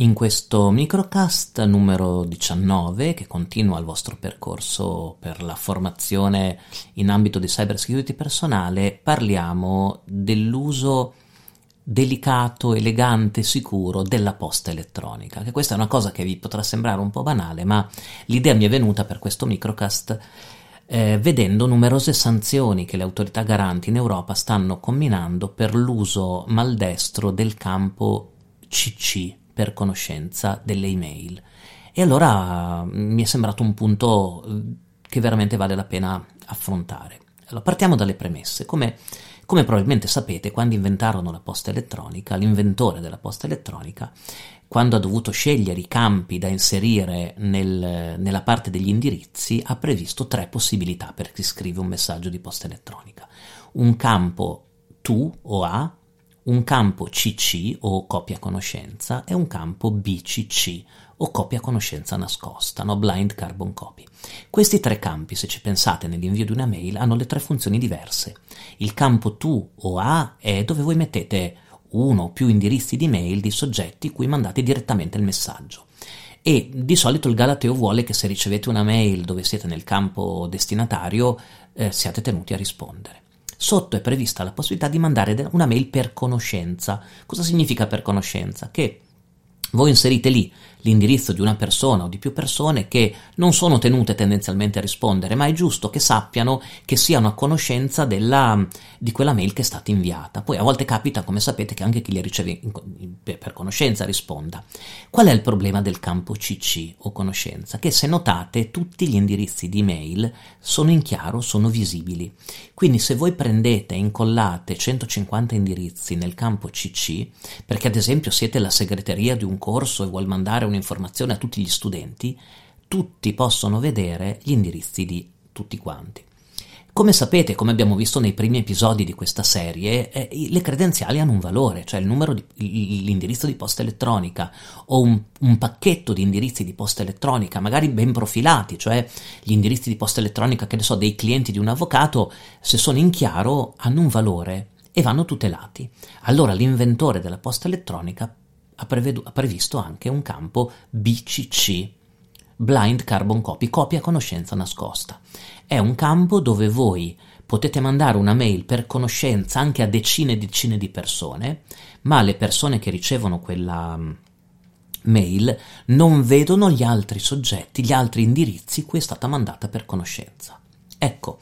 In questo microcast numero 19, che continua il vostro percorso per la formazione in ambito di cyber security personale, parliamo dell'uso delicato, elegante, sicuro della posta elettronica. Che questa è una cosa che vi potrà sembrare un po' banale, ma l'idea mi è venuta per questo microcast eh, vedendo numerose sanzioni che le autorità garanti in Europa stanno combinando per l'uso maldestro del campo CC per conoscenza delle email. E allora mm, mi è sembrato un punto mm, che veramente vale la pena affrontare. Allora, partiamo dalle premesse. Come, come probabilmente sapete, quando inventarono la posta elettronica, l'inventore della posta elettronica, quando ha dovuto scegliere i campi da inserire nel, nella parte degli indirizzi, ha previsto tre possibilità per chi scrive un messaggio di posta elettronica. Un campo tu o A, un campo CC o copia conoscenza e un campo BCC o copia conoscenza nascosta, no? blind carbon copy. Questi tre campi, se ci pensate nell'invio di una mail, hanno le tre funzioni diverse. Il campo tu o A è dove voi mettete uno o più indirizzi di mail di soggetti cui mandate direttamente il messaggio. E di solito il Galateo vuole che se ricevete una mail dove siete nel campo destinatario eh, siate tenuti a rispondere. Sotto è prevista la possibilità di mandare una mail per conoscenza. Cosa significa per conoscenza? Che voi inserite lì l'indirizzo di una persona o di più persone che non sono tenute tendenzialmente a rispondere, ma è giusto che sappiano che siano a conoscenza della, di quella mail che è stata inviata. Poi a volte capita, come sapete, che anche chi le riceve per conoscenza risponda. Qual è il problema del campo CC o conoscenza? Che se notate tutti gli indirizzi di mail sono in chiaro, sono visibili. Quindi se voi prendete e incollate 150 indirizzi nel campo CC, perché ad esempio siete la segreteria di un corso e vuol mandare un'informazione a tutti gli studenti, tutti possono vedere gli indirizzi di tutti quanti. Come sapete, come abbiamo visto nei primi episodi di questa serie, eh, le credenziali hanno un valore, cioè di, l'indirizzo di posta elettronica o un, un, pacchetto di indirizzi di posta elettronica, magari ben profilati, cioè gli indirizzi di posta elettronica, che ne so, dei clienti di un avvocato, se sono in chiaro, hanno un valore e vanno tutelati. Allora l'inventore della posta elettronica ha, prevedu- ha previsto anche un campo BCC, Blind Carbon Copy, copia conoscenza nascosta. È un campo dove voi potete mandare una mail per conoscenza anche a decine e decine di persone, ma le persone che ricevono quella mm, mail non vedono gli altri soggetti, gli altri indirizzi cui è stata mandata per conoscenza. Ecco,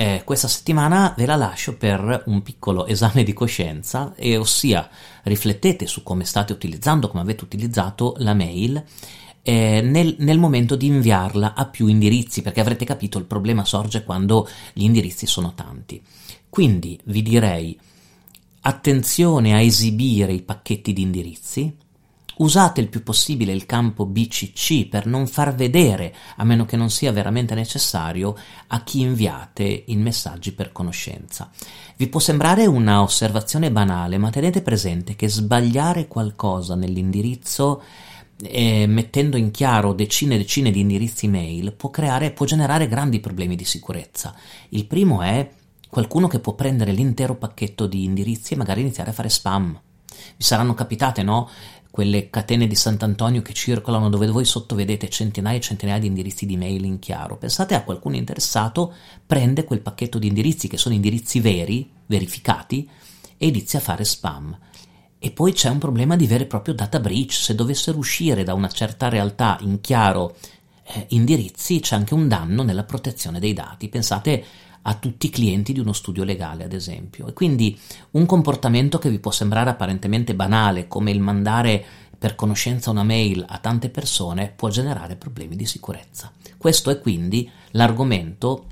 eh, questa settimana ve la lascio per un piccolo esame di coscienza, e ossia riflettete su come state utilizzando, come avete utilizzato la mail eh, nel, nel, momento di inviarla a più indirizzi, perché avrete capito il problema sorge quando gli indirizzi sono tanti. Quindi vi direi attenzione a esibire i pacchetti di indirizzi, Usate il più possibile il campo BCC per non far vedere, a meno che non sia veramente necessario, a chi inviate i messaggi per conoscenza. Vi può sembrare una osservazione banale, ma tenete presente che sbagliare qualcosa nell'indirizzo eh, mettendo in chiaro decine e decine di indirizzi mail può creare, può generare grandi problemi di sicurezza. Il primo è qualcuno che può prendere l'intero pacchetto di indirizzi e magari iniziare a fare spam. Vi saranno capitate, no? quelle catene di Sant'Antonio che circolano dove voi sotto vedete centinaia e centinaia di indirizzi di mail in chiaro. Pensate a qualcuno interessato, prende quel pacchetto di indirizzi che sono indirizzi veri, verificati, e inizia a fare spam. E poi c'è un problema di vero e proprio data breach. Se dovessero uscire da una certa realtà in chiaro eh, indirizzi, c'è anche un danno nella protezione dei dati. Pensate a tutti i clienti di uno studio legale, ad esempio. E quindi un comportamento che vi può sembrare apparentemente banale, come il mandare per conoscenza una mail a tante persone, può generare problemi di sicurezza. Questo è quindi l'argomento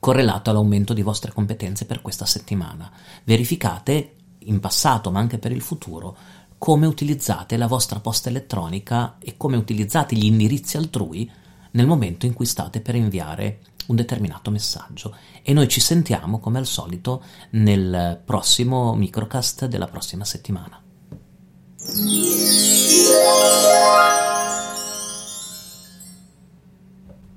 correlato all'aumento di vostre competenze per questa settimana. Verificate in passato, ma anche per il futuro, come utilizzate la vostra posta elettronica e come utilizzate gli indirizzi altrui nel momento in cui state per inviare un determinato messaggio e noi ci sentiamo come al solito nel prossimo microcast della prossima settimana.